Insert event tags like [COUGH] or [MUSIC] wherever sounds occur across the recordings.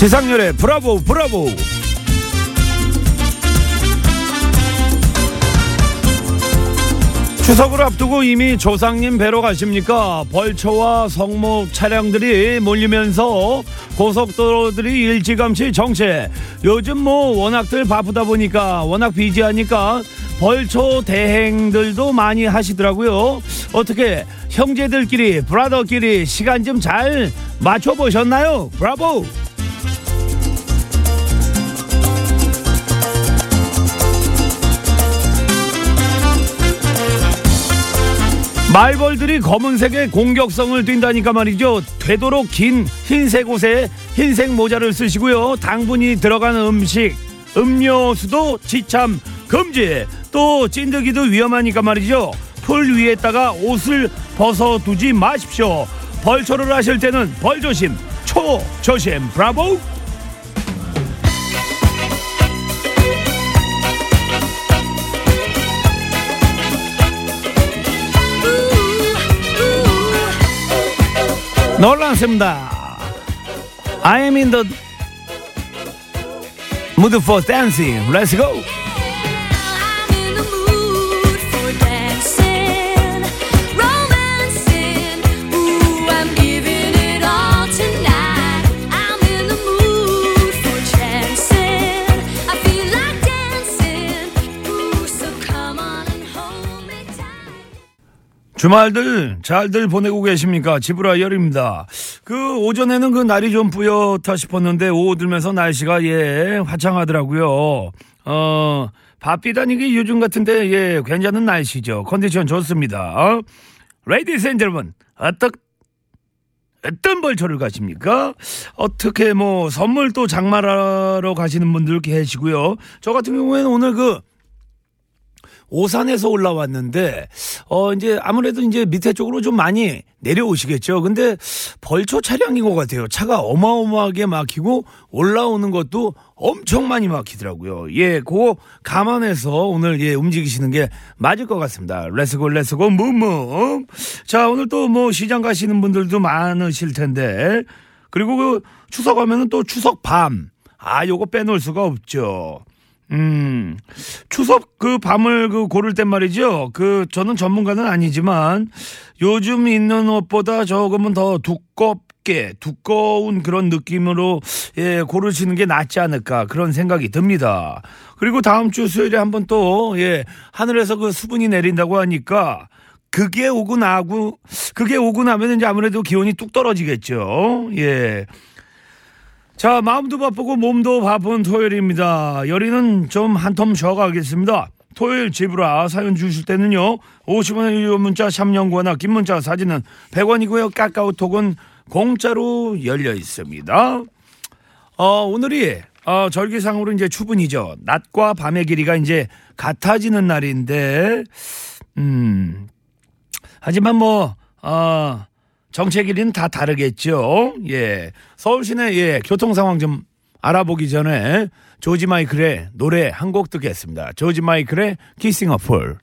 지상렬의 브라보 브라보 추석을 앞두고 이미 조상님 뵈러 가십니까? 벌초와 성목 차량들이 몰리면서 고속도로들이 일찌감치 정체. 요즘 뭐 워낙들 바쁘다 보니까 워낙 비지하니까 벌초 대행들도 많이 하시더라고요. 어떻게 형제들끼리 브라더끼리 시간 좀 잘 맞춰 보셨나요? 브라보. 말벌들이 검은색의 공격성을 띈다니까 말이죠. 되도록 긴 흰색 옷에 흰색 모자를 쓰시고요. 당분이 들어간 음식, 음료수도 지참 금지. 또 찐득이도 위험하니까 말이죠. 풀 위에다가 옷을 벗어 두지 마십시오. 벌초를 하실 때는 벌 조심, 초 조심. 브라보. 놀랐습니다. I am in the mood for dancing. Let's go. 주말들 잘들 보내고 계십니까? 지브라 열입니다. 그 오전에는 그 날이 좀 뿌옇다 싶었는데 오후 들면서 날씨가 예 화창하더라고요. 어 바삐 다니기 요즘 같은데 예 괜찮은 날씨죠. 컨디션 좋습니다. Ladies and 여러분 어떻 어떤 벌초를 가십니까? 어떻게 뭐 선물 또 장만하러 가시는 분들 계시고요. 저 같은 경우에는 오늘 그 오산에서 올라왔는데 어 이제 아무래도 이제 밑에 쪽으로 좀 많이 내려오시겠죠. 근데 벌초 차량인 것 같아요. 차가 어마어마하게 막히고 올라오는 것도 엄청 많이 막히더라고요. 예, 그거 감안해서 오늘 예 움직이시는 게 맞을 것 같습니다. Let's go let's go move move. 자 오늘 또 뭐 시장 가시는 분들도 많으실 텐데 그리고 그 추석 하면은 또 추석 밤. 아, 요거 빼놓을 수가 없죠. 음, 추석 그 밤을 그 고를 땐 말이죠. 그 저는 전문가는 아니지만 요즘 있는 옷보다 조금은 더 두껍게 두꺼운 그런 느낌으로 예 고르시는 게 낫지 않을까 그런 생각이 듭니다. 그리고 다음 주 수요일에 한번 또 예 하늘에서 그 수분이 내린다고 하니까 그게 오고 나고 그게 오고 나면 이제 아무래도 기온이 뚝 떨어지겠죠. 예. 자, 마음도 바쁘고 몸도 바쁜 토요일입니다. 열이는 좀 한텀 쉬어가겠습니다. 토요일 집으라 사연 주실 때는요. 50원의 유료 문자 샵연구하나 긴 문자 사진은 100원이고요. 카카오톡은 공짜로 열려 있습니다. 어, 오늘이 어, 절기상으로 이제 추분이죠. 낮과 밤의 길이가 이제 같아지는 날인데 음. 하지만 뭐 어, 정체 길이는 다 다르겠죠. 예. 서울 시내 예, 교통 상황 좀 알아보기 전에 조지 마이클의 노래 한 곡 듣겠습니다. 조지 마이클의 키싱 어풀.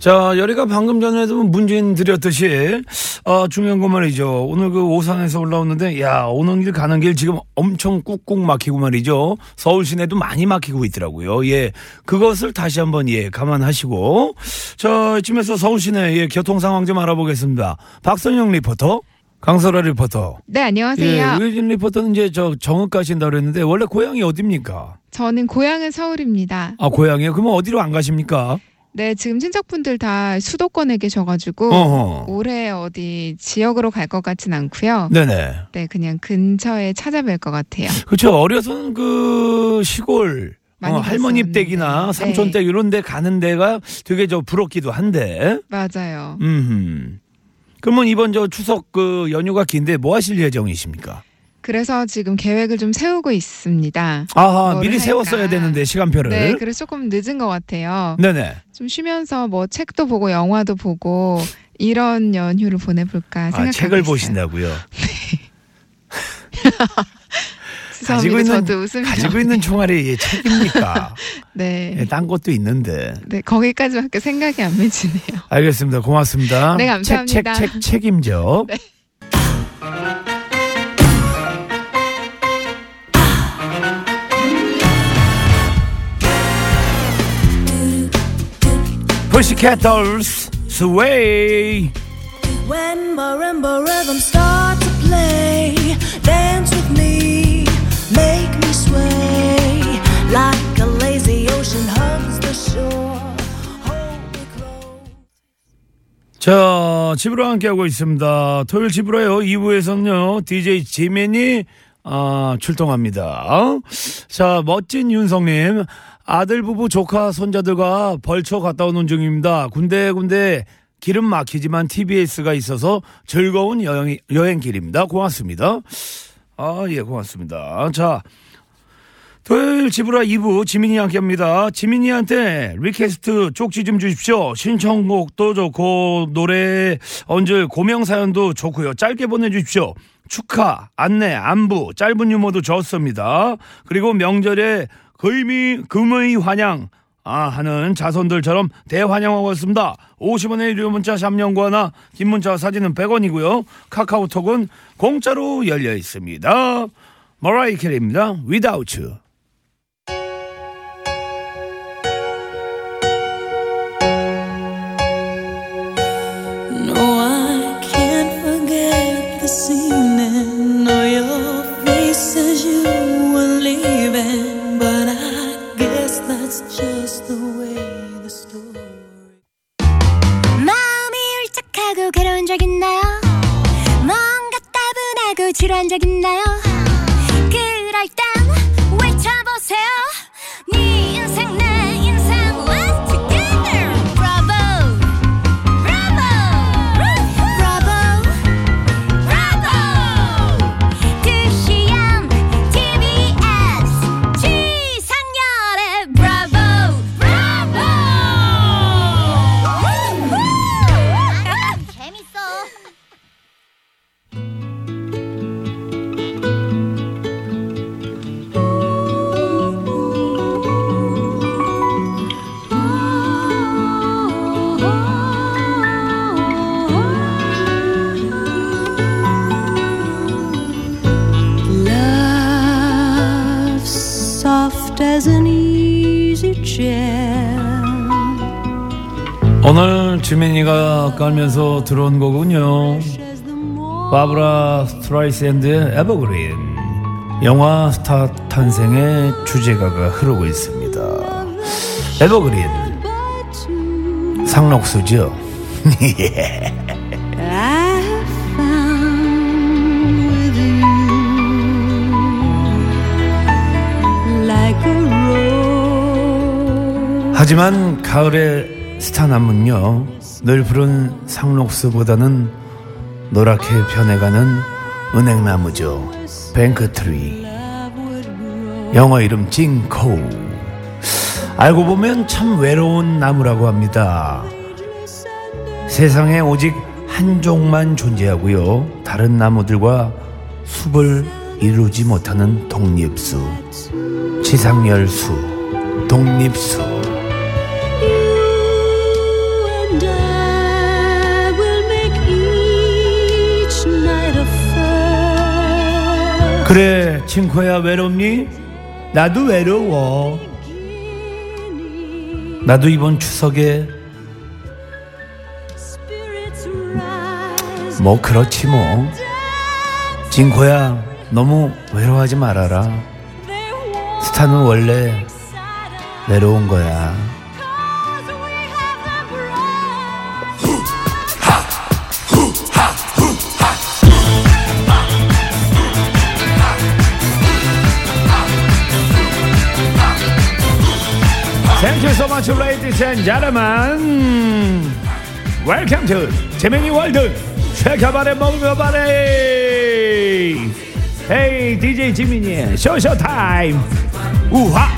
자, 열이가 방금 전에도 문재인 드렸듯이 어, 중요한 건 말이죠. 오늘 그 오산에서 올라오는데 야, 오는 길 가는 길 지금 엄청 꾹꾹 막히고 말이죠. 서울 시내도 많이 막히고 있더라고요. 예. 그것을 다시 한번 예, 감안하시고 자, 이쯤에서 서울 시내 예, 교통 상황 좀 알아보겠습니다. 박선영 리포터. 강설아 리포터. 네, 예, 안녕하세요. 의진 리포터는 이제 저 정읍 가신다 그랬는데 원래 고향이 어딥니까? 저는 고향은 서울입니다. 아, 고향이요? 그러면 어디로 안 가십니까? 네, 지금 친척분들 다 수도권에 계셔가지고 어허. 올해 어디 지역으로 갈 것 같진 않고요. 네네. 네, 그냥 근처에 찾아뵐 것 같아요. 그렇죠. 어려서는 그 시골 많이 어, 할머니 갔었는데. 댁이나 네. 삼촌 댁 이런 데 가는 데가 되게 저 부럽기도 한데. 맞아요. 음. 그러면 이번 저 추석 그 연휴가 긴데 뭐 하실 예정이십니까? 그래서 지금 계획을 좀 세우고 있습니다. 아하, 뭐를 미리 할까? 세웠어야 되는데 시간표를. 네, 그래서 조금 늦은 것 같아요. 네네. 좀 쉬면서 뭐 책도 보고 영화도 보고 이런 연휴를 보내볼까 아, 생각하고 책을 있어요. 보신다고요. [LAUGHS] [LAUGHS] 죄송합니다. 가지고 있는 저도 웃음이 가지고 나오네요. 있는 총알이 책입니까? [LAUGHS] 네. 예, 딴 것도 있는데. 네, 거기까지밖에 생각이 안 맺히네요. 알겠습니다. 고맙습니다. 네, 감사합니다. 책, 책, 책, 책임져. 네. Pussycat Dolls, Sway. When marimba rhythms start to play, dance with me, make me sway like a lazy ocean hugs the shore. Hold me close. 자, 집으로 함께하고 있습니다. 토요일 집으로요. 2부에서는요, DJ 지맨이, 아, 출동합니다. 자, 멋진 윤성님. 아들 부부 조카 손자들과 벌초 갔다 오는 중입니다. 군데군데 길은 막히지만 TBS가 있어서 즐거운 여행, 여행길입니다. 고맙습니다. 아, 예, 고맙습니다. 자, 토요일 집으로 2부 지민이 함께 합니다. 지민이한테 request 쪽지 좀 주십시오. 신청곡도 좋고 노래 언제 고명 사연도 좋고요. 짧게 보내주십시오. 축하, 안내, 안부, 짧은 유머도 좋습니다. 그리고 명절에 금의, 금의 환영 아, 하는 자손들처럼 대환영하고 있습니다. 50원의 유료 문자 샵연구 하나 긴 문자 사진은 100원이고요. 카카오톡은 공짜로 열려 있습니다. 머라이 캐리입니다. Without You. 깔면서 들어온 거군요. 바브라 스트라이샌드의 Evergreen. 영화 스타 탄생의 주제가가 흐르고 있습니다. Evergreen. 상록수죠. Rose. [LAUGHS] 하지만 가을의 스타남은요 늘 푸른 상록수보다는 노랗게 변해가는 은행나무죠. 뱅크트리. 영어 이름 징코우. 알고 보면 참 외로운 나무라고 합니다. 세상에 오직 한 종만 존재하고요. 다른 나무들과 숲을 이루지 못하는 독립수. 지상열수 독립수 그래 친구야 외롭니? 나도 외로워 나도 이번 추석에. 뭐 그렇지 뭐 진코야 너무 외로워하지 말아라 스타는 원래 외로운 거야 and gentlemen Welcome to 재명이 월드 먹으며 바레 Hey DJ 지민이의 쇼쇼 타임 우하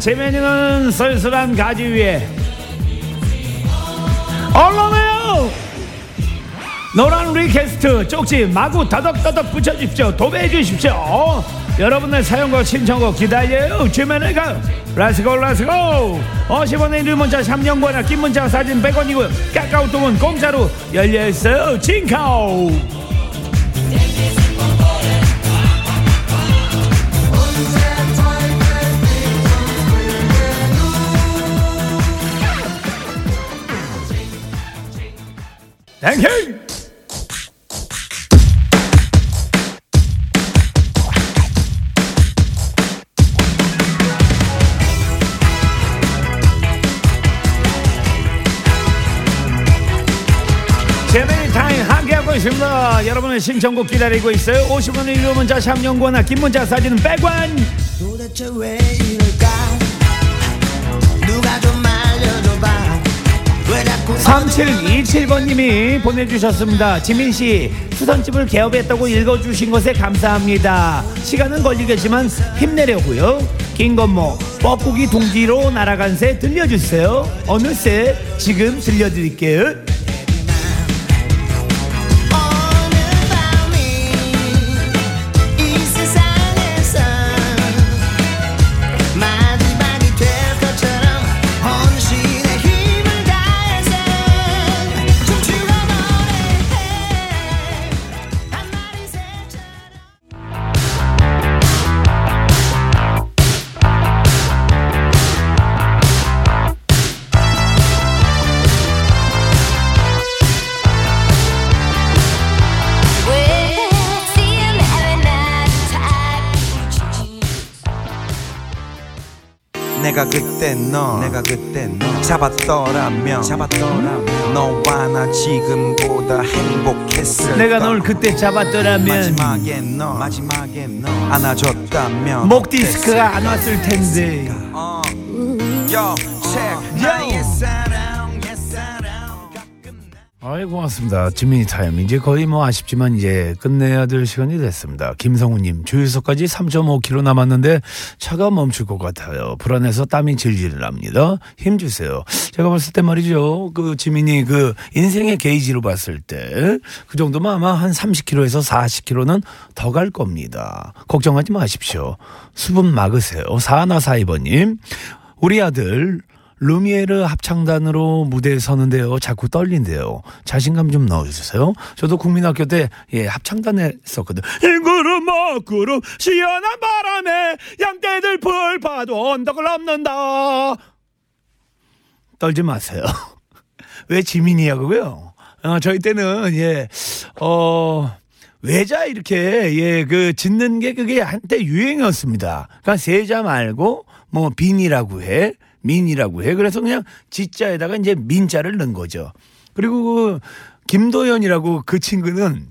재면이는 쓸쓸한 가지 위에 언론해요! 노란 리퀘스트 쪽지 마구 더덕더덕 붙여주십시오. 도배해 주십시오. 여러분의 사연과 신청곡 기다려요. 주면을가 렛츠고 렛츠고 50원의 1문자 3년권이나 긴 문자 사진 100원이고요. 카카오톡은 공짜로 열려있어요. 징카오 Thank you! 있습니다. 여러분의 신청곡 기다리고 있어요. 50원의 유료 문자 샵 연구나 긴 문자 사진은 100원! 도대체 왜 이럴까? 누가 좀 자꾸 3727번님이 보내주셨습니다. 지민씨, 수선집을 개업했다고 읽어주신 것에 감사합니다. 시간은 걸리겠지만 힘내려고요. 김건모, 뻐꾸기 둥지로 날아간 새 들려주세요. 어느새 지금 들려드릴게요. 그때 너 내가 그때 너 잡았더라면 잡았더라면 너와 나 지금보다 행복했을 내가 널 그때 잡았더라면 마지막에 너 마지막에 너 안아줬다면 목 디스크가 안 왔을 텐데. 어. Yo, check. 옛사랑 아이 고맙습니다. 지민이 타임 이제 거의 뭐 아쉽지만 이제 끝내야 될 시간이 됐습니다. 김성우님 주유소까지 3.5km 남았는데 차가 멈출 것 같아요. 불안해서 땀이 질질 납니다. 힘 주세요. 제가 봤을 때 말이죠. 그 지민이 그 인생의 게이지로 봤을 때 그 정도면 아마 한 30km에서 40km는 더 갈 겁니다. 걱정하지 마십시오. 수분 막으세요. 사하나사이버님 우리 아들 루미에르 합창단으로 무대에 서는데요. 자꾸 떨린대요. 자신감 좀 넣어주세요. 저도 국민학교 때, 예, 합창단에 썼거든. 잉구름 먹구름 시원한 바람에 양떼들 불파도 언덕을 넘는다. 떨지 마세요. [LAUGHS] 왜 지민이냐고요? 어, 저희 때는, 예, 어, 외자 이렇게, 예, 그, 짓는 게 그게 한때 유행이었습니다. 그러니까 세자 말고, 뭐, 빈이라고 해. 민이라고 해. 그래서 그냥 지자에다가 이제 민자를 넣은 거죠. 그리고 그, 김도연이라고 그 친구는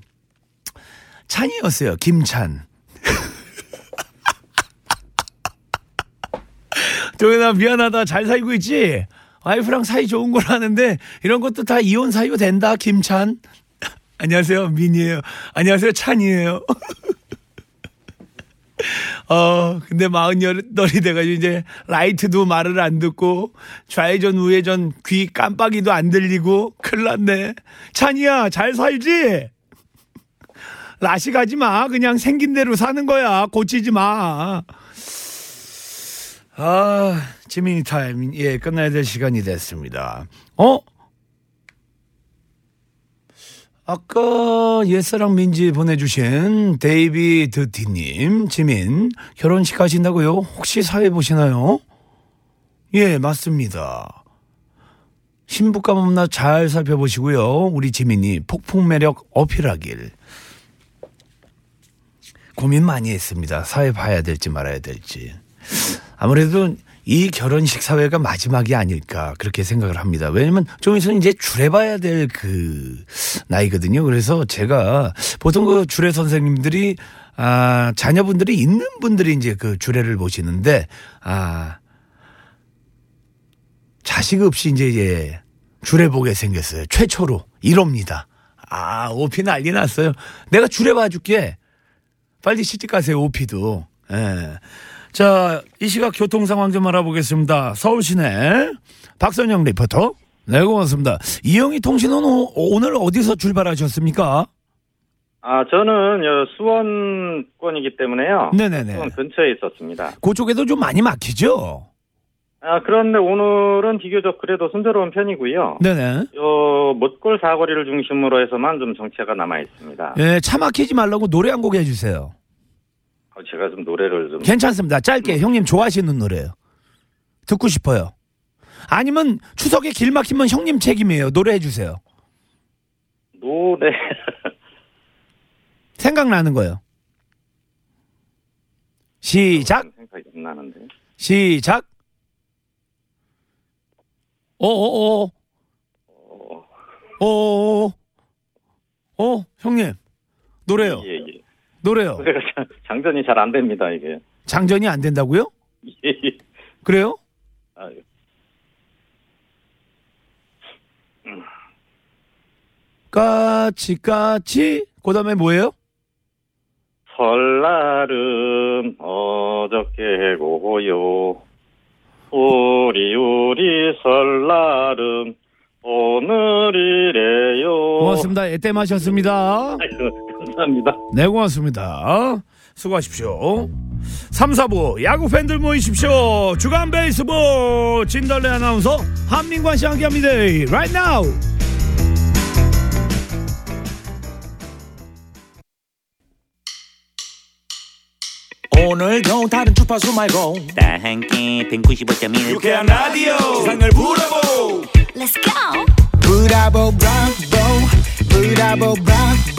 찬이었어요. 김찬. [LAUGHS] 도연아, 미안하다. 잘 살고 있지? 와이프랑 사이 좋은 걸 하는데 이런 것도 다 이혼 사유 된다. 김찬. [LAUGHS] 안녕하세요. 민이에요. 안녕하세요. 찬이에요. [LAUGHS] 어, 근데 마흔 열이 돼가지고 이제 라이트도 말을 안 듣고 좌회전 우회전 귀 깜빡이도 안 들리고 큰일 났네. 찬이야, 잘 살지? 라시 가지 마. 그냥 생긴 대로 사는 거야. 고치지 마. 아, 지민이 타임. 예, 끝나야 될 시간이 됐습니다. 어? 아까 옛사랑 민지 보내주신 데이비드 디님, 지민, 결혼식 하신다고요? 혹시 사회 보시나요? 예, 맞습니다. 신부감 없나 잘 살펴보시고요. 우리 지민이 폭풍 매력 어필하길. 고민 많이 했습니다. 사회 봐야 될지 말아야 될지. 아무래도 이 결혼식 사회가 마지막이 아닐까 그렇게 생각을 합니다. 왜냐면 좀 있으면 이제 줄해봐야 될 그 나이거든요. 그래서 제가 보통 그 주례 선생님들이 아 자녀분들이 있는 분들이 이제 그 주례를 보시는데 아 자식 없이 이제 예, 주례 보게 생겼어요. 최초로 1호입니다. 아 오피 난리 났어요. 내가 주례 봐줄게. 빨리 시집 가세요 오피도. 예. 자, 이 시각 교통 상황 좀 알아보겠습니다. 서울 시내 박선영 리포터. 네, 고맙습니다. 이영희 통신원 오- 오늘 어디서 출발하셨습니까? 아, 저는 여 수원권이기 때문에요. 네네네. 수원 근처에 있었습니다. 그쪽에도 좀 많이 막히죠? 아, 그런데 오늘은 비교적 그래도 순조로운 편이고요. 네네. 요 못골 사거리를 중심으로 해서만 좀 정체가 남아 있습니다. 예, 차 막히지 말라고 노래 한 곡 해주세요. 어, 제가 좀 노래를 좀 괜찮습니다. 짧게 형님 좋아하시는 노래요. 듣고 싶어요. 아니면 추석에 길 막히면 형님 책임이에요. 노래 해 주세요. [LAUGHS] 노래 생각나는 거요. 시작, 생각이 안 나는데. 시작. 어어어. 어어어. 어, 형님. 노래요. 예, 예. 노래요. 노래가 [LAUGHS] 장- 장전이 잘 안 됩니다, 이게. 장전이 안 된다고요? 예, 예. 그래요? 아, 예. 까치 까치. 그다음에 뭐예요? 설날은 어저께 고요. 우리 우리 설날은 오늘이래요. 고맙습니다. 애땜하셨습니다. 아이고, 감사합니다. 네, 고맙습니다. 수고하십시오. 3, 4부 야구 팬들 모이십시오. 주간 베이스볼 진달래 아나운서 한민관 씨 함께합니다. Right now. 오늘도 다른 주파수 말고 다 함께 195.1 유쾌한 라디오 세상을 부러보 Let's go. 브라보 브라보 브라보 브라보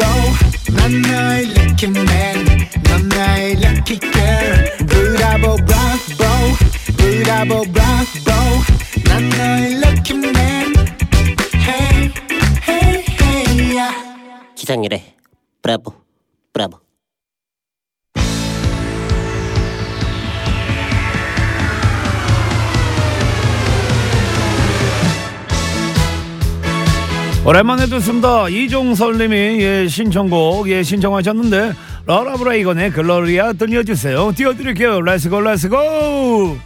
난 너의 lucky man 넌 나의 lucky girl 브라보 브라보 브라보 브라보 난 너의 lucky man hey hey hey yeah. 기상일에 브라보 브라보 오랜만에 듣습니다. 이종설님이 예, 신청곡 예, 신청하셨는데 로라 브래니건의 글로리아 들려주세요. 띄워드릴게요. Let's go Let's go.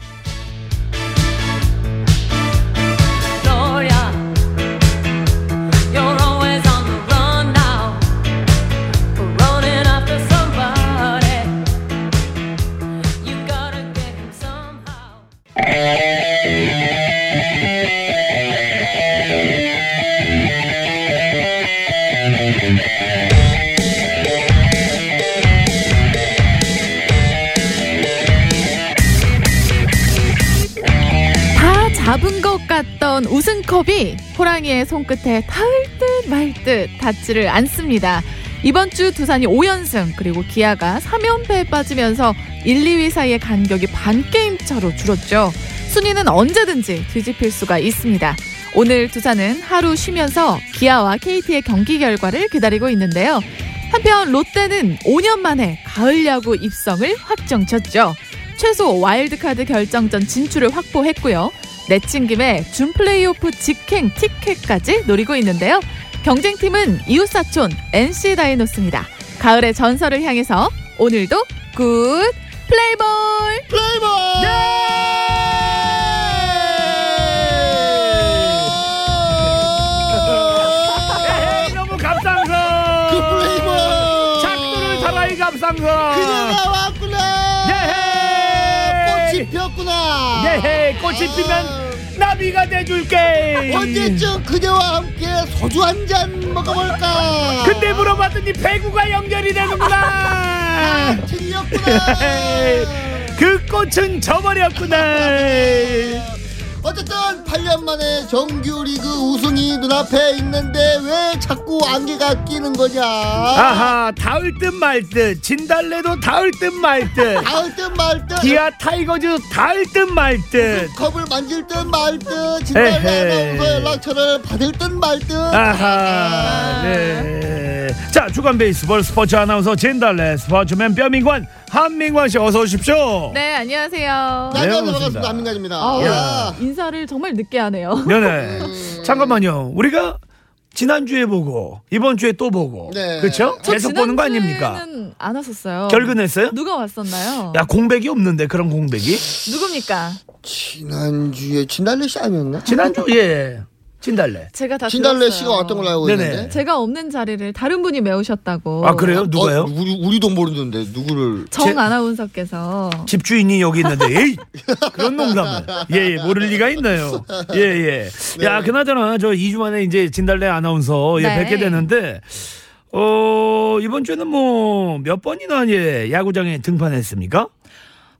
우승컵이 호랑이의 손끝에 닿을 듯 말 듯 닿지를 않습니다. 이번 주 두산이 5연승 그리고 기아가 3연패에 빠지면서 1, 2위 사이의 간격이 반 게임 차로 줄었죠. 순위는 언제든지 뒤집힐 수가 있습니다. 오늘 두산은 하루 쉬면서 기아와 KT의 경기 결과를 기다리고 있는데요. 한편 롯데는 5년 만에 가을 야구 입성을 확정쳤죠. 최소 와일드카드 결정전 진출을 확보했고요. 내친 김에 준 플레이오프 직행 티켓까지 노리고 있는데요. 경쟁팀은 이웃사촌 NC 다이노스입니다. 가을의 전설을 향해서 오늘도 good 플레이볼! 에헤이, 꽃이 피면 나비가 돼줄게. 언제쯤 그녀와 함께 소주 한 잔 먹어볼까 근데 물어봤더니 배구가 연결이 되는구나. 틀렸구나 [LAUGHS] 그 꽃은 져버렸구나. 어쨌든 8년 만에 정규리그 우승이 눈앞에 있는데 왜 자꾸 안개가 끼는 거냐 아하, 닿을 듯 말 듯. 진달래도 닿을 듯 말 듯. [LAUGHS] 닿을 듯 말 듯 기아 타이거즈 닿을 듯 말 듯. 컵을 만질 듯 말 듯 진달래 에헤이. 아나운서 연락처를 받을 듯 말 듯 아하, 네. 자, 주간 베이스볼 스포츠 아나운서 진달래 스포츠맨 뼈민관 한민관 씨 어서 오십시오. 네 안녕하세요. 네, 네, 안녕하세요 반갑습니다. 반갑습니다 한민관입니다 아우, 야. 인사를 정말 늦게 하네요. 네네. 잠깐만요. 우리가 지난주에 보고 이번 주에 또 보고 네. 그렇죠? 저 계속 보는 거 아닙니까? 지난주에는 안 왔었어요. 결근했어요? 누가 왔었나요? 야 공백이 없는데 그런 공백이 누굽니까? 지난주에 진달래 씨 아니었나? 지난주 예 진달래 제가 다 진달래 들었어요. 씨가 왔던 걸로 알고 네네. 있는데. 제가 없는 자리를 다른 분이 메우셨다고. 아 그래요 누가요? 어, 우리 우리도 모르는데 누구를? 정 제- 아나운서께서 집주인이 여기 있는데 [LAUGHS] 에이 그런 농담을 예, 예 모를 리가 있나요 예예 야 그나저나 저 2주 만에 이제 진달래 아나운서 예 네. 뵙게 되는데 어 이번 주에는 뭐 몇 번이나 예 야구장에 등판했습니까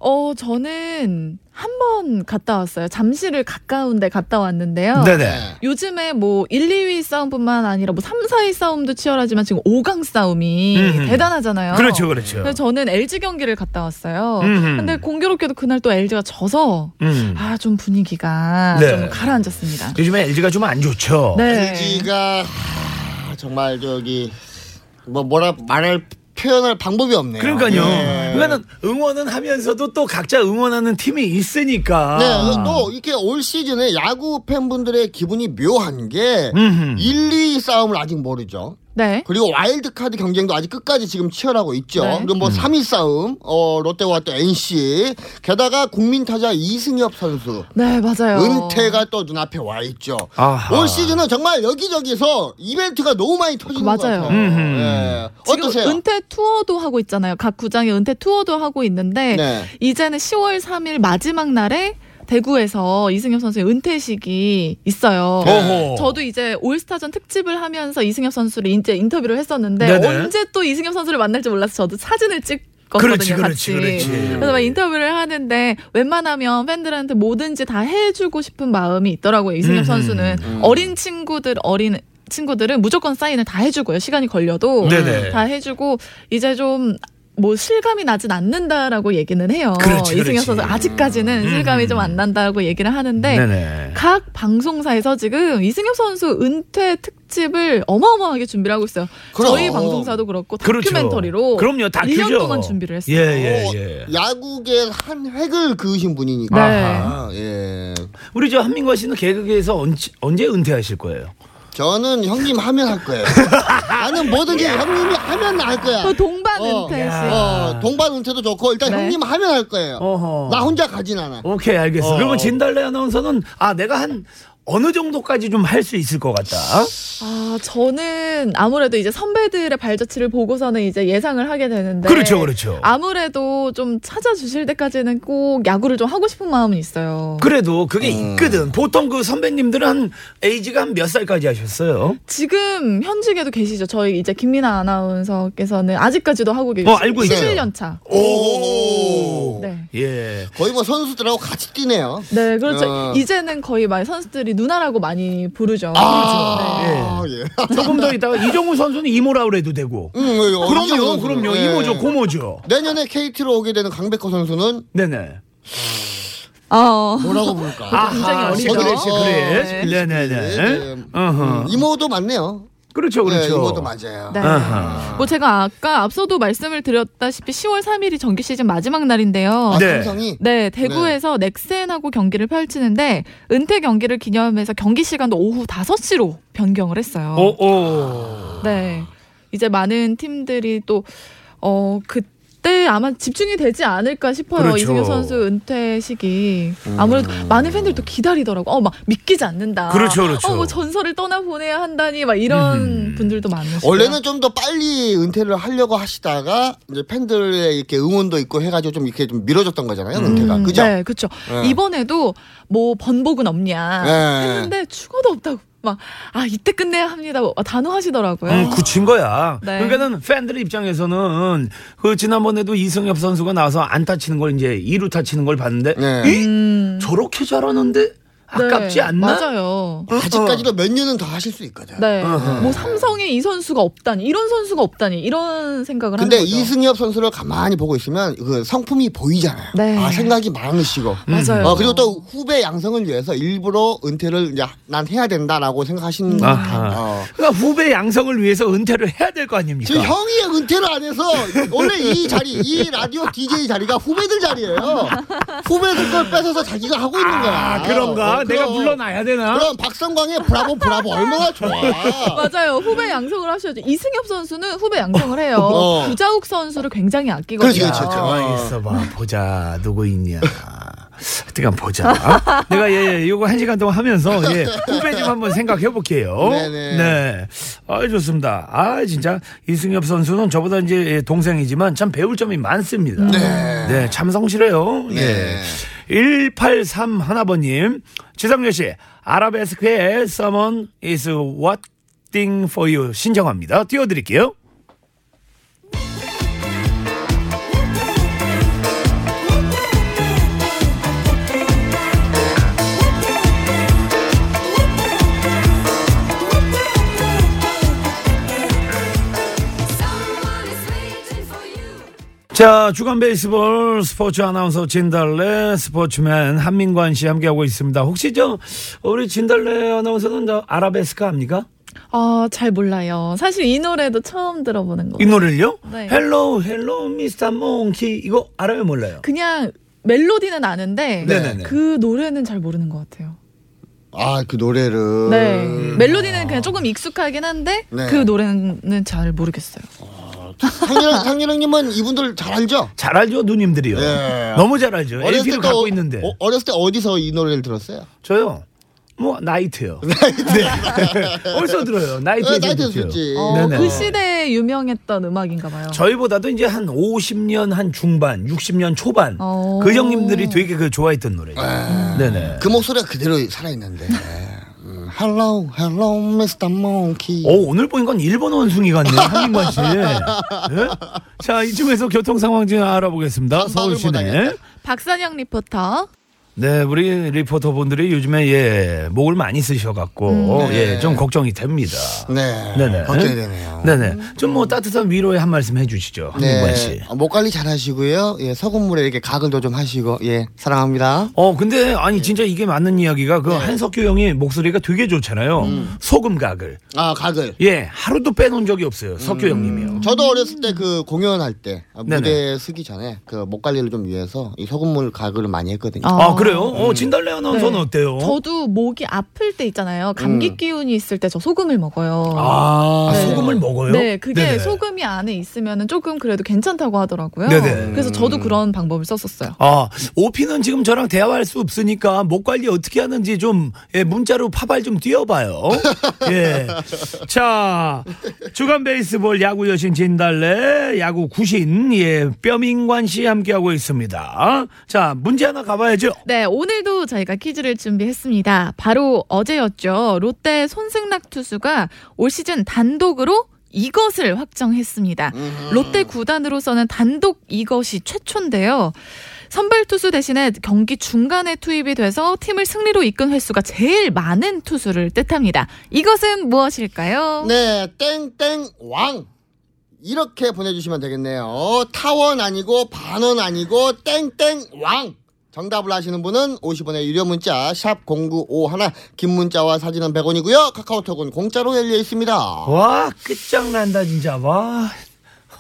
어 저는 한 번 갔다 왔어요. 잠실을 가까운 데 갔다 왔는데요. 네네 요즘에 뭐 1, 2위 싸움뿐만 아니라 뭐 3, 4위 싸움도 치열하지만 지금 5강 싸움이 음흠. 대단하잖아요. 그렇죠 그렇죠 그래서 저는 LG 경기를 갔다 왔어요. 음흠. 근데 공교롭게도 그날 또 LG가 져서 음. 아 좀 분위기가 네. 좀 가라앉았습니다. 요즘에 LG가 좀 안 좋죠 네. LG가 정말 저기 뭐 뭐라 말할 표현할 방법이 없네요. 그러니까요 네. 그러니까는 응원은 하면서도 또 각자 응원하는 팀이 있으니까 네, 또 이렇게 올 시즌에 야구 팬분들의 기분이 묘한 게 음흠. 1, 2 싸움을 아직 모르죠. 네. 그리고 와일드 카드 경쟁도 아직 끝까지 지금 치열하고 있죠. 네. 그리고 뭐 3위 싸움, 어, 롯데와 또 NC, 게다가 국민 타자 이승엽 선수 네, 맞아요. 은퇴가 또 눈앞에 와 있죠. 아하. 올 시즌은 정말 여기저기서 이벤트가 너무 많이 터지는 것 맞아요. 같아요. 음흠. 예. 지금 어떠세요? 은퇴 투어도 하고 있잖아요. 각 구장이 은퇴 투어도 하고 있는데 네. 이제는 10월 3일 마지막 날에 대구에서 이승엽 선수의 은퇴식이 있어요. 어허. 저도 이제 올스타전 특집을 하면서 이승엽 선수를 이제 인터뷰를 했었는데 네네. 언제 또 이승엽 선수를 만날지 몰라서 저도 사진을 찍었거든요. 그렇지, 그렇지, 같이. 그렇지. 그래서 막 인터뷰를 하는데 웬만하면 팬들한테 뭐든지 다 해주고 싶은 마음이 있더라고요. 이승엽 음. 선수는 어린 친구들 어린 친구들은 무조건 사인을 다 해주고요. 시간이 걸려도 네네. 다 해주고 이제 좀 뭐 실감이 나진 않는다라고 얘기는 해요. 그렇지, 이승엽. 선수 아직까지는 음. 실감이 좀 안 난다고 얘기를 하는데 네네 각 방송사에서 지금 이승엽 선수 은퇴 특집을 어마어마하게 준비를 하고 있어요. 그럼. 저희 방송사도 그렇고 그렇죠. 다큐멘터리로 그럼요, 다큐죠. 1년 동안 준비를 했어요. 예, 예, 어, 예. 야구계 한 획을 그으신 분이니까. 네. 아, 예. 우리 저 한민과 씨는 개그계에서 언제, 언제 은퇴하실 거예요? 저는 형님 하면 할 거예요. [LAUGHS] 나는 뭐든지 형님이 하면 할 거야. 또 동반 어, 은퇴식. 어, 동반 은퇴도 좋고 일단 네. 형님 하면 할 거예요. 어허. 나 혼자 가진 않아. 오케이, 알겠어. 어. 그러면 진달래 아나운서는 아, 내가 한 어느 정도까지 좀 할 수 있을 것 같다. 아, 저는 아무래도 이제 선배들의 발자취를 보고서는 이제 예상을 하게 되는데. 그렇죠, 그렇죠. 아무래도 좀 찾아주실 때까지는 꼭 야구를 좀 하고 싶은 마음은 있어요. 그래도 그게 음. 있거든. 보통 그 선배님들은 한 에이지가 한 몇 살까지 하셨어요? 지금 현직에도 계시죠. 저희 이제 김민아 아나운서께서는 아직까지도 하고 계시죠. 어, 알고 있어요. 11년 차. 오. 네. 예. 거의 뭐 선수들하고 같이 뛰네요. 네, 그렇죠. 어. 이제는 거의 막 선수들이 누나라고 많이 부르죠. 아, 네. 예. 조금 더 있다가 이정우 선수는 이모라 그래도 되고. 음, 어, 그럼요, 이정도 그럼요. 예. 이모죠, 고모죠. 내년에 KT로 오게 되는 강백호 선수는 네네. 어. 뭐라고 부를까? 아하, 굉장히 어리죠. 그래, 그래. 네. 네네 네. 네. 어허. 음, 이모도 맞네요. 그렇죠, 네, 그렇죠. 이모도 맞아요. 네. 아하. 뭐 제가 아까 앞서도 말씀을 드렸다시피 10월 3일이 정규 시즌 마지막 날인데요. 아, 네. 삼성이 네, 대구에서 넥센하고 경기를 펼치는데 은퇴 경기를 기념해서 경기 시간도 오후 5시로 변경을 했어요. 오, 오. 네. 이제 많은 팀들이 또, 어, 그 때 아마 집중이 되지 않을까 싶어요. 그렇죠. 이승엽 선수 은퇴 시기. 아무래도 많은 팬들이 또 기다리더라고. 어, 막 믿기지 않는다. 그렇죠, 그렇죠. 어, 뭐 전설을 떠나보내야 한다니. 막 이런 음. 분들도 많으시고. 원래는 좀 더 빨리 은퇴를 하려고 하시다가 이제 팬들의 이렇게 응원도 있고 해가지고 좀 이렇게 좀 미뤄졌던 거잖아요 은퇴가 그죠? 네, 그렇죠. 네. 이번에도 뭐 번복은 없냐 네. 했는데 추가도 없다고 막 아 이때 끝내야 합니다. 뭐 단호하시더라고요. 음, 굳힌 거야. 네. 그러니까는 팬들 입장에서는 그 지난번에도 이승엽 선수가 나와서 안 타 치는 걸 이제 2루 타 치는 걸 봤는데 네. 이? 음, 저렇게 잘하는데 아깝지 네, 않나? 맞아요. 아직까지도 몇 년은 더 하실 수 있거든. 네. 어허. 뭐 삼성에 이 선수가 없다니 이런 선수가 없다니 이런 생각을 근데 하는 거죠. 이승엽 선수를 가만히 보고 있으면 그 성품이 보이잖아요. 네. 아 생각이 많으시고. 맞아요. 어, 그리고 또 후배 양성을 위해서 일부러 은퇴를 이제 난 해야 된다라고 생각하시는 아하. 어. 그러니까 후배 양성을 위해서 은퇴를 해야 될 거 아닙니까? 지금 형이 은퇴를 안 해서 원래 이 자리 이 라디오 DJ 자리가 후배들 자리예요. 후배들 걸 뺏어서 자기가 하고 있는 거야. 아, 그런가? 아, 내가. 물러나야 되나? 그럼 박성광의 브라보 브라보 얼마나 좋아. [LAUGHS] 맞아요. 후배 양성을 하셔야죠. 이승엽 선수는 후배 양성을 해요. 어. 구자욱 선수를 굉장히 아끼거든요. 그렇지, 그렇지. 가만히 있어봐. 보자. 누구 있냐. 하여튼 보자. 내가 예, 예, 요거 한 시간 동안 하면서 예, 후배 좀 한번 생각해 볼게요. 네네. 네. 아, 좋습니다. 아, 진짜 이승엽 선수는 저보다 이제 예, 동생이지만 참 배울 점이 많습니다. 네. 참 성실해요. 예. 183 하나번님, 지상렬 씨, 아라베스크의 Someone is waiting for you 신청합니다. 띄워드릴게요. 자, 주간 베이스볼 스포츠 아나운서 진달래 스포츠맨 한민관 씨 함께하고 있습니다. 혹시 저, 우리 진달래 아나운서는 저 아라베스크 압니까? 아, 잘 몰라요. 사실 이 노래도 처음 들어보는 이 거예요. 노래를요? 네. Hello, hello, Mister Monkey. 이거 알아요, 몰라요? 그냥 멜로디는 아는데 네네네. 그 노래는 잘 모르는 것 같아요. 아 그 노래를. 네. 멜로디는 그냥 조금 익숙하긴 한데 네. 그 노래는 잘 모르겠어요. 상렬 상렬형님은 이분들 잘 알죠? 잘 알죠, 누님들이요. 예. 너무 잘 알죠. 어렸을 LP를 때 갖고 어- 있는데. 어, 어렸을 때 어디서 이 노래를 들었어요? 저요? 뭐, 나이트요. [LAUGHS] 네. [LAUGHS] 어디서 들어요? 나이트에 네, 나이트에서 듣죠. 듣지. 어, 네네. 그 시대에 유명했던 음악인가 봐요. 저희보다도 이제 한 50년 한 중반, 60년 초반. 어. 그 형님들이 되게 그 좋아했던 노래죠. 네네. 그 목소리가 그대로 살아 있는데. 음, Hello, hello, Mr. Monkey. 오, 오늘 보니까 일본 원숭이 같네요. 한민관 씨. 예? 자, 이쯤에서 교통 상황 좀 알아보겠습니다. 반박을 서울 시내. 못하겠네. 박선영 리포터. 네, 우리 리포터분들이 요즘에 예, 목을 많이 쓰셔갖고, 예, 좀 걱정이 됩니다. 네. 네네. 걱정이 되네요. 네네. 좀 뭐 따뜻한 위로의 한 말씀 해주시죠. 한민관 씨. 어, 목 관리 잘 하시고요. 예, 소금물에 이렇게 가글도 좀 하시고, 예, 사랑합니다. 어, 근데, 아니, 진짜 이게 맞는 이야기가 그 한석규 형이 목소리가 되게 좋잖아요. 소금 가글. 아, 가글. 예, 하루도 빼놓은 적이 없어요. 석규 형님이요. 저도 어렸을 때 그 공연할 때 아, 네네. 무대 서기 전에 그 목 관리를 좀 위해서 이 소금물 가글을 많이 했거든요. 아, 그래요? 어, 진달래 아나운서는 네. 어때요? 저도 목이 아플 때 있잖아요. 감기 기운이 있을 때 저 소금을 먹어요. 아, 네. 소금을 먹어요? 네, 그게 네네. 소금이 안에 있으면 조금 그래도 괜찮다고 하더라고요. 네네. 그래서 저도 그런 방법을 썼었어요. 아, 오피는 지금 저랑 대화할 수 없으니까 목 관리 어떻게 하는지 좀 예, 문자로 파발 좀 띄워봐요. [LAUGHS] 예. 자, 주간 베이스볼 야구 여신 진달래 야구 구신 예 뼈민관 씨 함께하고 있습니다. 자, 문제 하나 가봐야죠. 네, 오늘도 저희가 퀴즈를 준비했습니다. 바로 어제였죠. 롯데 손승락 투수가 올 시즌 단독으로 이것을 확정했습니다. 롯데 구단으로서는 단독 이것이 최초인데요. 선발 투수 대신에 경기 중간에 투입이 돼서 팀을 승리로 이끈 횟수가 제일 많은 투수를 뜻합니다. 이것은 무엇일까요? 네, 땡땡 왕. 이렇게 보내주시면 되겠네요. 타원 아니고 반원 아니고 땡땡 왕. 정답을 아시는 분은 50원의 유료 문자 샵 0951, 긴 문자와 사진은 100원이고요. 카카오톡은 공짜로 열려 있습니다. 와, 끝장난다 진짜. 와.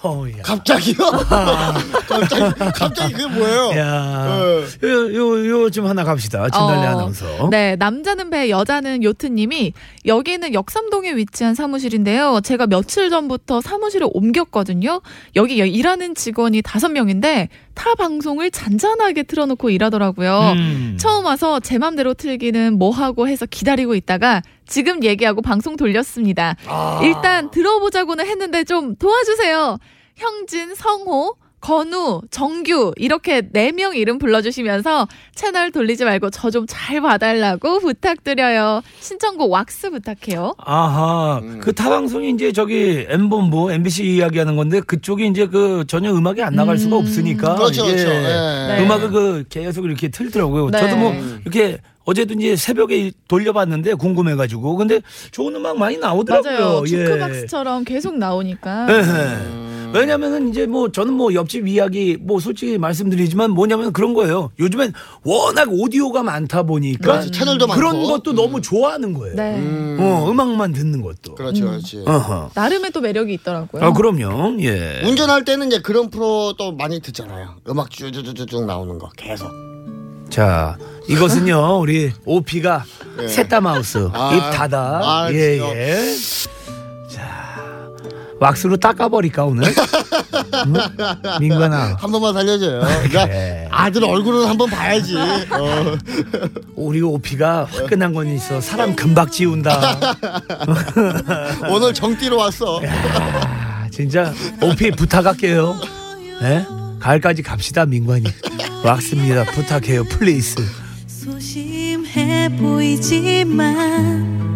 어우야. 갑자기요? [LAUGHS] 갑자기 갑자기 그게 뭐예요? 야, 네. 요, 요, 요, 좀 하나 갑시다. 진달래 어, 아나운서. 네, 남자는 배, 여자는 요트님이 여기는 역삼동에 위치한 사무실인데요. 제가 며칠 전부터 사무실을 옮겼거든요. 여기 일하는 직원이 다섯 명인데 타 방송을 잔잔하게 틀어놓고 일하더라고요. 음. 처음 와서 제 맘대로 틀기는 뭐 하고 해서 기다리고 있다가 지금 얘기하고 방송 돌렸습니다. 아. 일단 들어보자고는 했는데 좀 도와주세요. 형진, 성호, 건우, 정규 이렇게 네 명 이름 불러주시면서 채널 돌리지 말고 저 좀 잘 봐달라고 부탁드려요. 신청곡 왁스 부탁해요. 아하, 음. 그 타방송이 이제 저기 M본부, MBC 이야기하는 건데 그쪽이 이제 그 전혀 음악이 안 나갈 수가 음. 없으니까. 그렇죠, 그렇죠. 예. 네. 음악을 그 계속 이렇게 틀더라고요. 네. 저도 뭐 이렇게 어제도 이제 새벽에 돌려봤는데 궁금해가지고. 근데 좋은 음악 많이 나오더라고요. 맞아요. 예. 주크박스처럼 계속 나오니까. 예. 왜냐면은 이제 뭐 저는 뭐 옆집 이야기 뭐 솔직히 말씀드리지만 뭐냐면 그런 거예요. 요즘엔 워낙 오디오가 많다 보니까 그렇지, 채널도 그런 많고. 것도 너무 좋아하는 거예요. 네. 어, 음악만 듣는 것도. 그렇죠, 그렇지. 어허. 나름의 또 매력이 있더라고요. 아, 그럼요. 예. 운전할 때는 이제 그런 프로 또 많이 듣잖아요. 음악 쭈쭈쭈쭉 나오는 거 계속. 자, 이것은요, [LAUGHS] 우리 오피가 예. 셋다 마우스 아, 입 닫아. 아, 예, 진짜. 예. 자, 왁스로 닦아버릴까 오늘? 응? 민관아, [LAUGHS] 한 번만 살려줘요. 그러니까 그래. 아들 얼굴은 한번 봐야지. [LAUGHS] 어. 우리 오피가 화끈한 건 있어. 사람 금방 지운다. 오늘 정띠로 왔어. 아, 진짜 오피 부탁할게요. 예? 가을까지 갑시다, 민관이. 왁스입니다. 부탁해요, please. 소심해 보이지만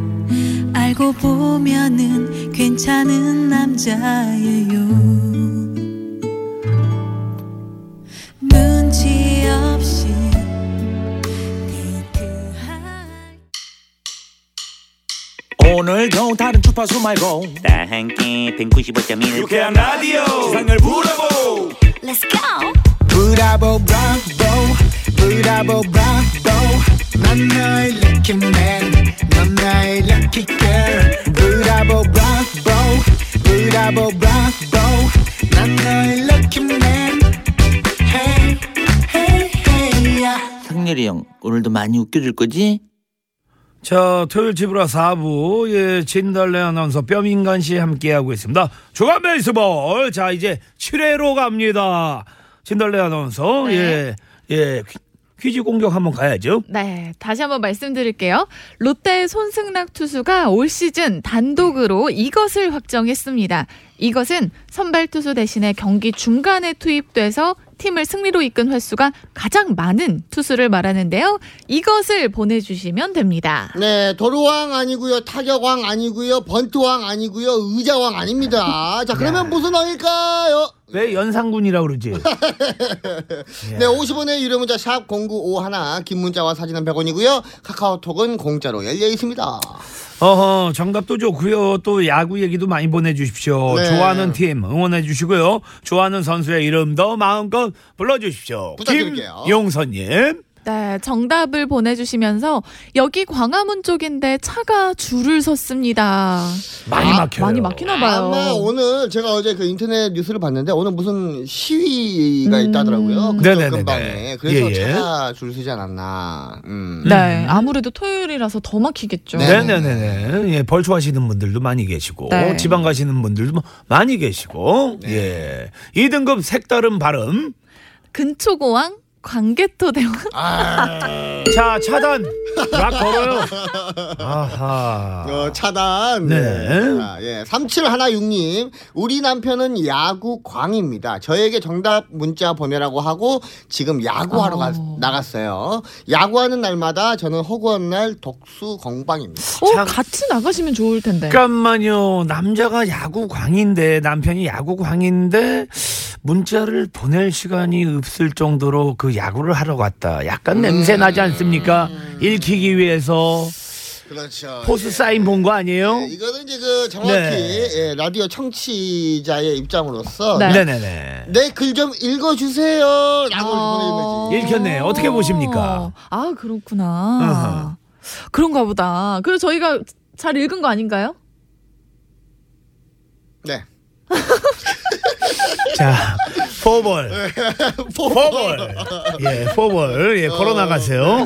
알고 보면은 괜찮은 남자예요. 눈치 없이 오늘도 다른 주파수 말고 다 함께 195.1 유쾌한 라디오 세상을 부러보 Let's go. 브라보 브라보 브라보 브라보 난 너의 lucky man 넌 나의 lucky girl 브라보 브라보 브라보 브라보 난 너의 lucky man hey hey hey yeah. 상렬이 형 오늘도 많이 웃겨줄 거지? 자, 토요일 집으로 4부, 예, 진달래 아나운서 뼈민간 씨 함께하고 있습니다. 주간 베이스볼. 자, 이제 7회로 갑니다. 진달래 아나운서, 네. 예, 예, 퀴- 퀴즈 공격 한번 가야죠. 네, 다시 한번 말씀드릴게요. 롯데 손승락 투수가 올 시즌 단독으로 이것을 확정했습니다. 이것은 선발 투수 대신에 경기 중간에 투입돼서 팀을 승리로 이끈 횟수가 가장 많은 투수를 말하는데요. 이것을 보내주시면 됩니다. 네, 도루왕 아니고요, 타격왕 아니고요, 번트왕 아니고요, 의자왕 아닙니다. 자, 그러면 무슨 왕일까요? 왜 연상군이라고 그러지? [LAUGHS] 네, 50원의 유료 문자 샵 0951, 긴 문자와 사진은 100원이고요. 카카오톡은 공짜로 열려 있습니다. 어허, 정답도 좋고요. 또 야구 얘기도 많이 보내주십시오. 네. 좋아하는 팀 응원해 주시고요. 좋아하는 선수의 이름도 마음껏 불러주십시오. 부탁드릴게요. 김용선님. 네, 정답을 보내주시면서 여기 광화문 쪽인데 차가 줄을 섰습니다. 많이 막혀요. 많이 막히나 봐요. 아마 오늘 제가 어제 그 인터넷 뉴스를 봤는데 오늘 무슨 시위가 음. 있다더라고요. 그쪽 네네네네. 근방에. 그래서 예, 예. 차가 줄 서지 않았나. 음. 네, 아무래도 토요일이라서 더 막히겠죠. 네. 네네네네. 예, 벌초 하시는 분들도 많이 계시고, 네. 지방 가시는 분들도 많이 계시고, 예. 2등급 색다른 발음. 근초고왕 광개토 대왕 자, 차단. 락 걸어요. 아하. 어, 차단. 네. 자, 예. 3716님, 우리 남편은 야구 광입니다. 저에게 정답 문자 보내라고 하고 지금 야구하러 가- 어. 나갔어요. 야구하는 날마다 저는 허구한 날 독수 공방입니다. 어, 참- 같이 나가시면 좋을 텐데. 잠깐만요. 남자가 야구 광인데, 남편이 야구 광인데, 문자를 보낼 시간이 없을 정도로 그 야구를 하러 갔다. 약간 냄새 나지 않습니까? 읽히기 위해서 그렇죠. 포스 사인 본거 아니에요? 네, 이거는 이제 그 정확히 네. 예, 라디오 청취자의 입장으로서 네. 네네네. 내글 좀 읽어주세요. 라고 어. 보내는 거지. 읽혔네. 어떻게 보십니까? 아, 그렇구나. 그런가 보다. 그래서 저희가 잘 읽은 거 아닌가요? 네. [LAUGHS] 자, [LAUGHS] 포볼. 포볼. 예, 포볼. 예, 걸어 나가세요.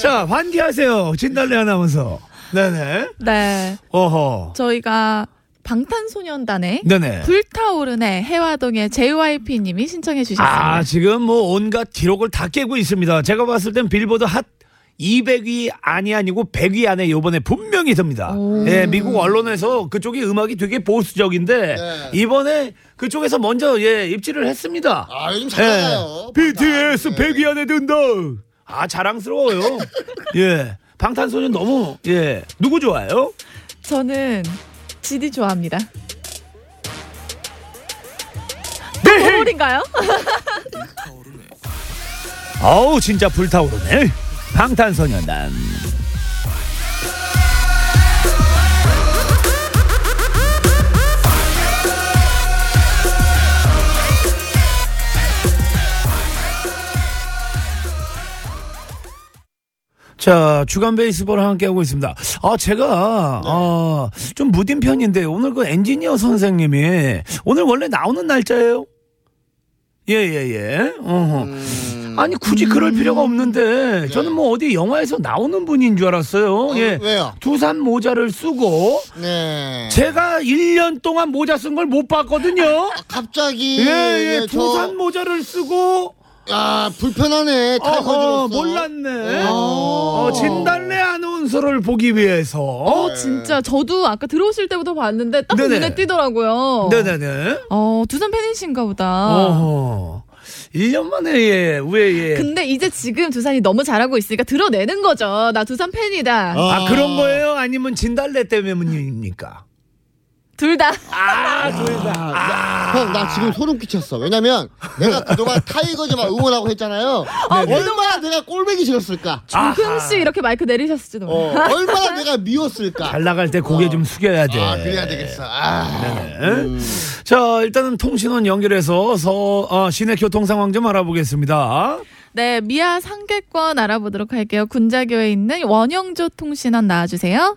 자, 환기하세요. 진달래 아나운서. 네네. 네. 어허. 저희가 방탄소년단의 네네. 불타오르네 해화동의 JYP님이 신청해 주셨습니다. 아, 지금 뭐 온갖 기록을 다 깨고 있습니다. 제가 봤을 땐 빌보드 핫 200위 아니 아니고 100위 안에 요번에 분명히 듭니다. 오. 예, 미국 언론에서 그쪽이 음악이 되게 보수적인데 네. 이번에 그쪽에서 먼저 예, 입지를 했습니다. 아, 요즘 잘 나가요. 예. BTS 네. 100위 안에 든다. 아, 자랑스러워요. [LAUGHS] 예. 방탄소년 너무 예. 누구 좋아요? 저는 GD 좋아합니다. 네. 서울인가요? 어우, [LAUGHS] 진짜 불타오르네. 방탄소년단. 자, 주간 베이스볼 함께하고 있습니다. 아, 제가, 아, 좀 무딘 편인데, 오늘 그 엔지니어 선생님이, 오늘 원래 나오는 날짜예요? 예, 예, 예. 어허. 아니 굳이 그럴 필요가 없는데 저는 뭐 어디 영화에서 나오는 분인 줄 알았어요. 예. 왜요? 두산 모자를 쓰고 네. 제가 1년 동안 모자 쓴 걸 못 봤거든요. 갑자기 예, 예, 저- 두산 모자를 쓰고 아 불편하네 어허, 타이거즈로서 몰랐네. 어. 어, 진달래 아나운서를 보기 위해서. 어, 진짜 저도 아까 들어오실 때부터 봤는데 딱 네네. 눈에 띄더라고요. 네네네. 어, 두산 팬이신가 보다. 어허. 1년 만에 예, 왜 예. 근데 이제 지금 두산이 너무 잘하고 있으니까 드러내는 거죠. 나 두산 팬이다. 어. 아 그런 거예요? 아니면 진달래 때문입니까? 둘 다. 아, 둘 다. 형, 나 지금 소름 끼쳤어. 왜냐면 내가 그동안 [LAUGHS] 타이거즈만 응원하고 했잖아요. 아, 얼마나 내가 꼴보기 싫었을까? 조금씩 이렇게 마이크 내리셨을지도 어, 몰라. 얼마나 [LAUGHS] 내가 미웠을까? 잘 나갈 때 고개 좀 숙여야 돼. 아, 그래야 되겠어. 아. 네. 자, 일단은 통신원 연결해서 서, 어, 시내 교통 상황 좀 알아보겠습니다. 네, 미아 상계권 알아보도록 할게요. 군자교에 있는 원영조 통신원 나와주세요.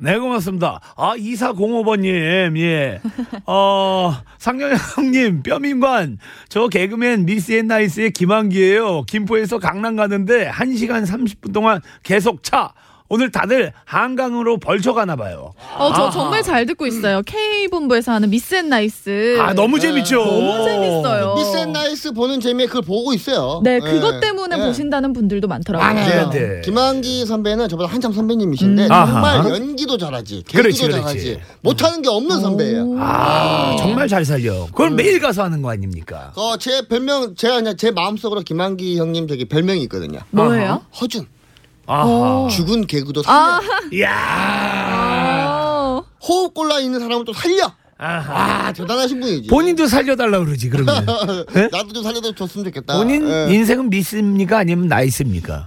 네, 고맙습니다. 아, 2405번님, 예. 어, 상영 형님, 뼈민관. 저 개그맨 미스 앤 나이스의 김한기예요 김포에서 강남 가는데 1시간 30분 동안 계속 차. 오늘 다들 한강으로 벌써 가나 봐요. 어, 저 아하. 정말 잘 듣고 있어요. K본부에서 하는 미스 앤 나이스. 아, 너무 재밌죠? 너무 재밌어요. 미스 앤 나이스 보는 재미에 그걸 보고 있어요. 네, 예. 그것 때문에 예. 보신다는 분들도 많더라고요. 많아요. 네, 네. 김한기 선배는 저보다 한참 선배님이신데 음. 아하. 정말 연기도 잘하지, 개그도 그렇지, 그렇지. 잘하지, 못하는 게 없는 선배예요. 아, 정말 잘 살려. 그걸 매일 가서 하는 거 아닙니까? 어, 제 별명 제가 그냥 제 마음속으로 김한기 형님 저기 별명이 있거든요. 뭐예요? 허준. 아하. 죽은 개그도 살려. 아, 이야. 어. 호흡 곤란 있는 사람을 또 살려. 아하. 아, 대단하신 분이지. 본인도 살려달라 그러지, 그러면. [LAUGHS] 예? 나도 좀 살려도 줬으면 좋겠다. 본인 예. 인생은 미스입니까? 아니면 nice입니까?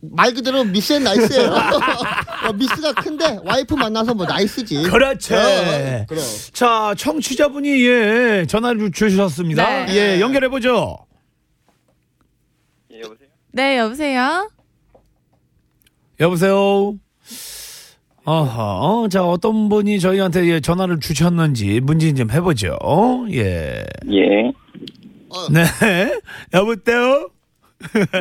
말 그대로 미스 앤 나이스예요. [LAUGHS] 어, 미스가 큰데 와이프 만나서 뭐 nice지. 그렇죠. 어, 그럼. 자, 청취자분이 예, 전화를 주셨습니다. 네. 예, 연결해 보죠. 예, 여보세요? 네, 여보세요? 여보세요? 어허, 자, 어떤 분이 저희한테 예, 전화를 주셨는지 문진 좀 해보죠. 예. 예. 네. [LAUGHS] 여보세요?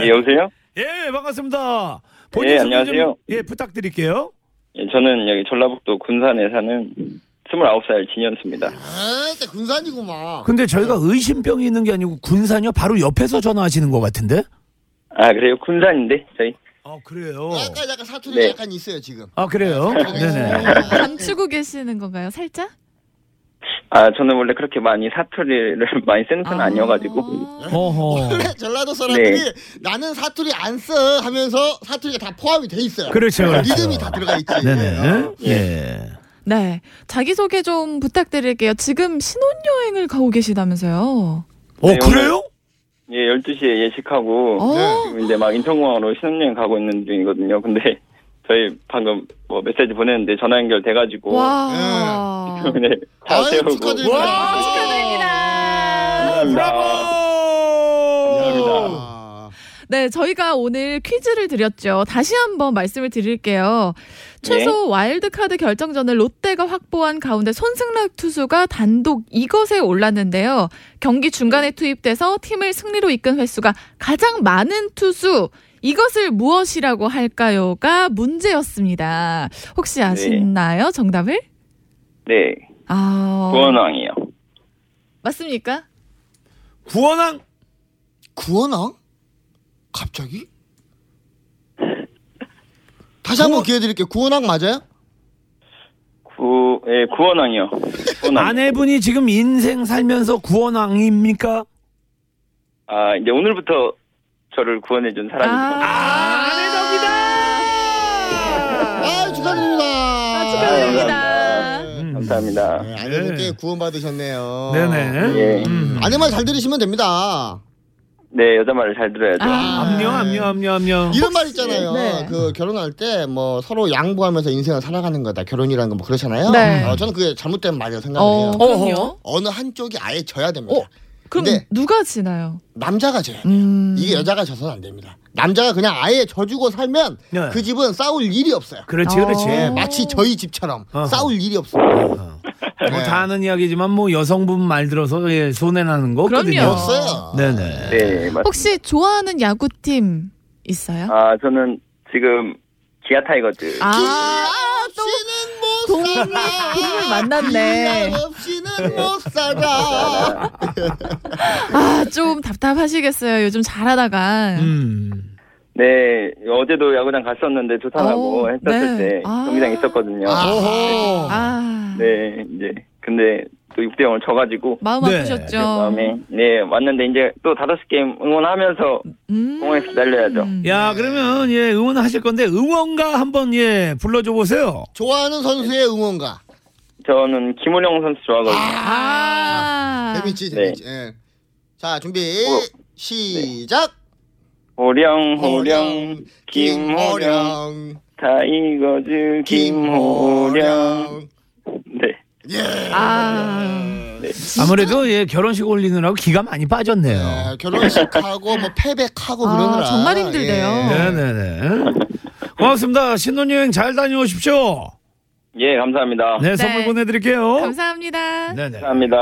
예, 여보세요? [LAUGHS] 예, 반갑습니다. 예, 소개 좀, 안녕하세요. 예, 부탁드릴게요. 예, 저는 여기 전라북도 군산에 사는 29살 진현수입니다. 아, 때 군산이구만. 근데 저희가 의심병이 있는 게 아니고 군산이요? 바로 옆에서 전화하시는 것 같은데? 아, 그래요? 군산인데, 저희? 아, 그래요? 약간 약간 사투리 네. 약간 있어요 지금. 아, 그래요? 네네. 감추고 계시는 건가요? 살짝? 아, 저는 원래 그렇게 많이 사투리를 [LAUGHS] 많이 쓰는 편은 아. 아니어가지고. 어허. 원래 전라도 사람들이 네. 나는 사투리 안 써 하면서 사투리가 다 포함이 돼 있어요. 그렇죠, 그렇죠. 리듬이 다 들어가 있지. 네네. 어. 예. 네. 자기 소개 좀 부탁드릴게요. 지금 신혼여행을 가고 계시다면서요? 어, 네, 그래요? 예, 12시에 예식하고, 어? 지금 이제 막 인천공항으로 신혼여행 가고 있는 중이거든요. 근데 저희 방금 뭐 메시지 보냈는데 전화 연결 돼가지고. 와. [LAUGHS] 네, 다 아유, 세우고. 축하드립니다. 와, 축하드립니다. 야. 네, 저희가 오늘 퀴즈를 드렸죠. 다시 한번 말씀을 드릴게요. 최소 와일드카드 결정전을 롯데가 확보한 가운데 손승락 투수가 단독 이것에 올랐는데요. 경기 중간에 투입돼서 팀을 승리로 이끈 횟수가 가장 많은 투수 이것을 무엇이라고 할까요가 문제였습니다. 혹시 아시나요? 정답을? 네, 아, 구원왕이요. 맞습니까? 구원왕? 구원왕? 갑자기? 다시 한 번 기회 드릴게요. 구원왕 맞아요? 구, 예, 구원왕이요. 구원왕. 아내분이 지금 인생 살면서 구원왕입니까? 아, 이제 오늘부터 저를 구원해준 사람이죠. 아, 아, 축하드립니다. 아, 축하드립니다. 네. 감사합니다. 네, 아내분께 구원 받으셨네요. 네네. 예. 음. 아내 말잘 들으시면 됩니다. 네, 여자 말을 잘 들어야죠. 아. 압류, 압류, 압류, 압류. 이런 말 있잖아요. 네. 그 결혼할 때 뭐 서로 양보하면서 인생을 살아가는 거다. 결혼이라는 거뭐 그렇잖아요. 네. 어, 저는 그게 잘못된 말이라고 생각을 어, 해요. 그럼요. 어느 한쪽이 아예 져야 됩니다. 어, 그럼 근데- 누가 지나요? 남자가 져야 돼요. 음. 이게 여자가 져서는 안 됩니다. 남자가 그냥 아예 져주고 살면 네. 그 집은 싸울 일이 없어요. 그렇지, 어. 그렇지. 예, 마치 저희 집처럼 어허. 싸울 일이 없어요. 뭐 네. 다 아는 이야기지만 뭐 여성분 말 들어서 예, 손해 나는 거 없거든요. 그럼요. 없어요. 네네. 네, 맞습니다. 혹시 좋아하는 야구팀 있어요? 아, 저는 지금 기아 타이거즈. 아, 또 없이는 못 동물, 살아. 동물 만났네. 기약 없이는 못 살아. 아, 좀 답답하시겠어요. 요즘 잘하다가. 음. 네, 어제도 야구장 갔었는데 두산하고 오, 했었을 네. 때 아. 경기장 있었거든요. 오호. 아, 네, 이제 근데 또 6대 0을 져가지고 마음 네. 아프셨죠? 마음에 네 왔는데 이제 또 다섯 게임 응원하면서 음. 공항에서 기다려야죠. 야 그러면 예 응원하실 건데 응원가 한번 예 불러줘 보세요. 좋아하는 선수의 응원가. 저는 김우령 선수 좋아하거든요. 아. 재밌지, 네. 재밌지. 예. 자, 준비. 어, 시작. 호령 호령 김호령 김호령. 타이거즈 김호령 네 예. 아. 아무래도 예 결혼식 올리느라고 기가 많이 빠졌네요. 네, 결혼식하고 뭐 패백하고 아, 그러느라 정말 힘들대요. 예. 네네네. 고맙습니다. 신혼여행 잘 다녀오십시오. 예, 감사합니다. 네, 선물 네. 보내드릴게요. 감사합니다. 네네. 감사합니다.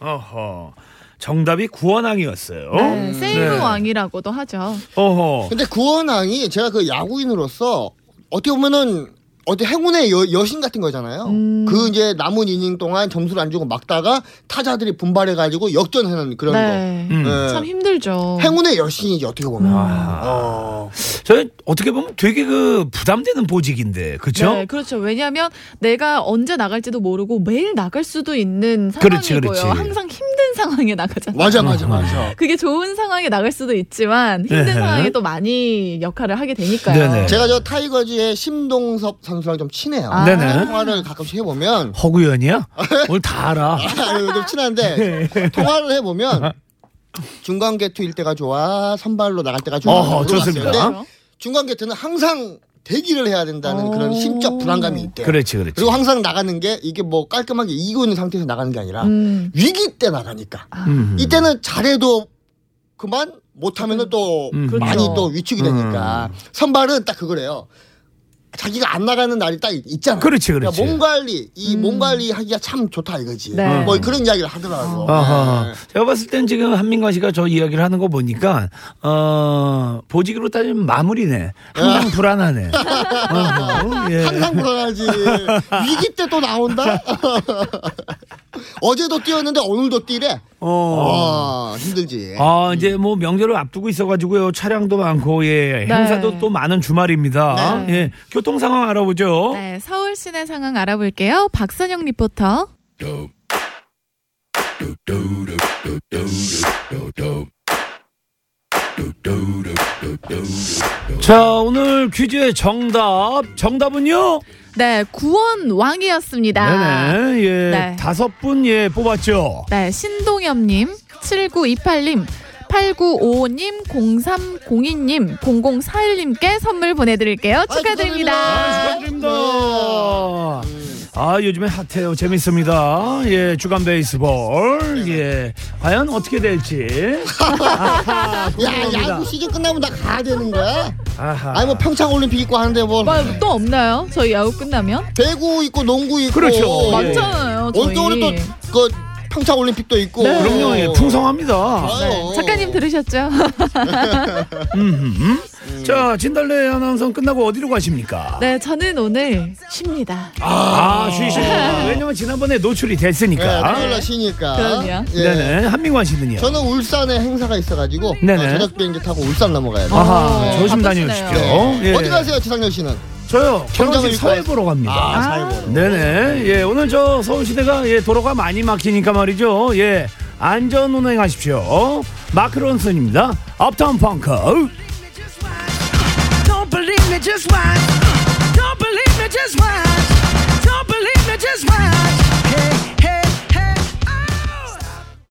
어허. 정답이 구원왕이었어요. 네, 세이브 네. 왕이라고도 하죠. 어허. 근데 구원왕이 제가 그 야구인으로서 어떻게 보면은 어디 행운의 여, 여신 같은 거잖아요. 음. 그 이제 남은 이닝 동안 점수를 안 주고 막다가 타자들이 분발해가지고 역전하는 그런 네. 음. 거. 예. 참 힘들죠. 행운의 여신이지 어떻게 보면. 아. 어. 저 어떻게 보면 되게 그 부담되는 보직인데, 그쵸? 네, 그렇죠. 왜냐하면 내가 언제 나갈지도 모르고 매일 나갈 수도 있는 그렇지, 상황이고요. 그렇지. 항상 힘든 상황에 나가잖아요. 맞아 맞아 맞아. 그게 좋은 상황에 나갈 수도 있지만 힘든 네. 상황에 또 많이 역할을 하게 되니까요. 네네. 제가 저 타이거즈의 심동섭 선수랑 좀 친해요. 아. 네네. 통화를 가끔씩 해보면 허구연이야? 오늘 다 알아. [LAUGHS] 아유, 좀 친한데 [LAUGHS] 통화를 해보면 중간 개투일 때가 좋아 선발로 나갈 때가 좋아 어허, 물어봤어요. 좋습니다. 근데 중간 개투는 항상 대기를 해야 된다는 그런 오. 심적 불안감이 있대요. 그렇지, 그렇지. 그리고 항상 나가는 게 이게 뭐 깔끔하게 이기고 있는 상태에서 나가는 게 아니라 음. 위기 때 나가니까 음. 이때는 잘해도 그만 못하면은 또 음. 많이 그렇죠. 또 위축이 되니까 선발은 딱 그거래요. 자기가 안 나가는 날이 딱 있잖아. 그렇지, 그렇지. 몸 관리, 이 몸 관리 하기가 참 좋다 이거지. 음. 네. 뭐 그런 이야기를 하더라고. 아하. 네. 제가 봤을 땐 지금 한민관 씨가 저 이야기를 하는 거 보니까, 어, 보직으로 따지면 마무리네. 항상 불안하네. [LAUGHS] 어허, 예. 항상 불안하지. 위기 때 또 나온다? [LAUGHS] 어제도 뛰었는데 오늘도 뛰래? 어. 와, 힘들지. 아, 이제 뭐 명절을 앞두고 있어가지고요. 차량도 많고, 예. 네. 행사도 또 많은 주말입니다. 네. 예. 교통 상황 알아보죠. 네, 서울 시내 상황 알아볼게요. 박선영 리포터. 자, 오늘 퀴즈의 정답. 정답은요? 네, 구원 왕이었습니다. 네네. 예. 네. 다섯 분, 예, 뽑았죠. 네, 신동엽님, 7928님, 8955님, 0302님, 0041님께 선물 보내드릴게요. 축하드립니다. 아, 축하드립니다. 아, 요즘에 핫해요. 재밌습니다. 예, 주간 베이스볼. 예. 과연 어떻게 될지. 아하, [LAUGHS] 야, 궁금합니다. 야구 시즌 끝나면 나 가야 되는 거야? 아하. 아니, 뭐 평창 올림픽 있고 하는데 뭐. 뭐, 또 없나요? 저희 야구 끝나면? 배구 있고 농구 있고. 그렇죠. 예. 많잖아요, 저희. 온동으로 또, 그, 평창 올림픽도 있고. 네. 그럼요. 예, 풍성합니다. 네, 작가님 들으셨죠? [LAUGHS] 음흠. 자, 진달래 아나운서는 끝나고 어디로 가십니까? 네, 저는 오늘 쉽니다. 아, 쉬시구나. [LAUGHS] 왜냐면 지난번에 노출이 네, 됐으니까. 토요일 날 쉬니까. 그럼요. 예. 네네. 한민관 씨는요? 저는 울산에 행사가 있어가지고 네네. 어, 저녁 비행기 타고 울산 넘어가야 돼 요. 아하, 네, 조심 바쁘시네요. 다녀오십시오. 네. 예. 어디 가세요, 지상렬 씨는? 저요. 경장을 서울 보러 갑니다. 아, 사회 보러. 네네. 예, 오늘 저 서울시대가 예, 도로가 많이 막히니까 말이죠. 예, 안전 운행하십시오. 마크론슨입니다. 업타운 펑크. Don't believe me, just watch. Don't believe me, just watch. Don't believe me, just watch. Hey, hey.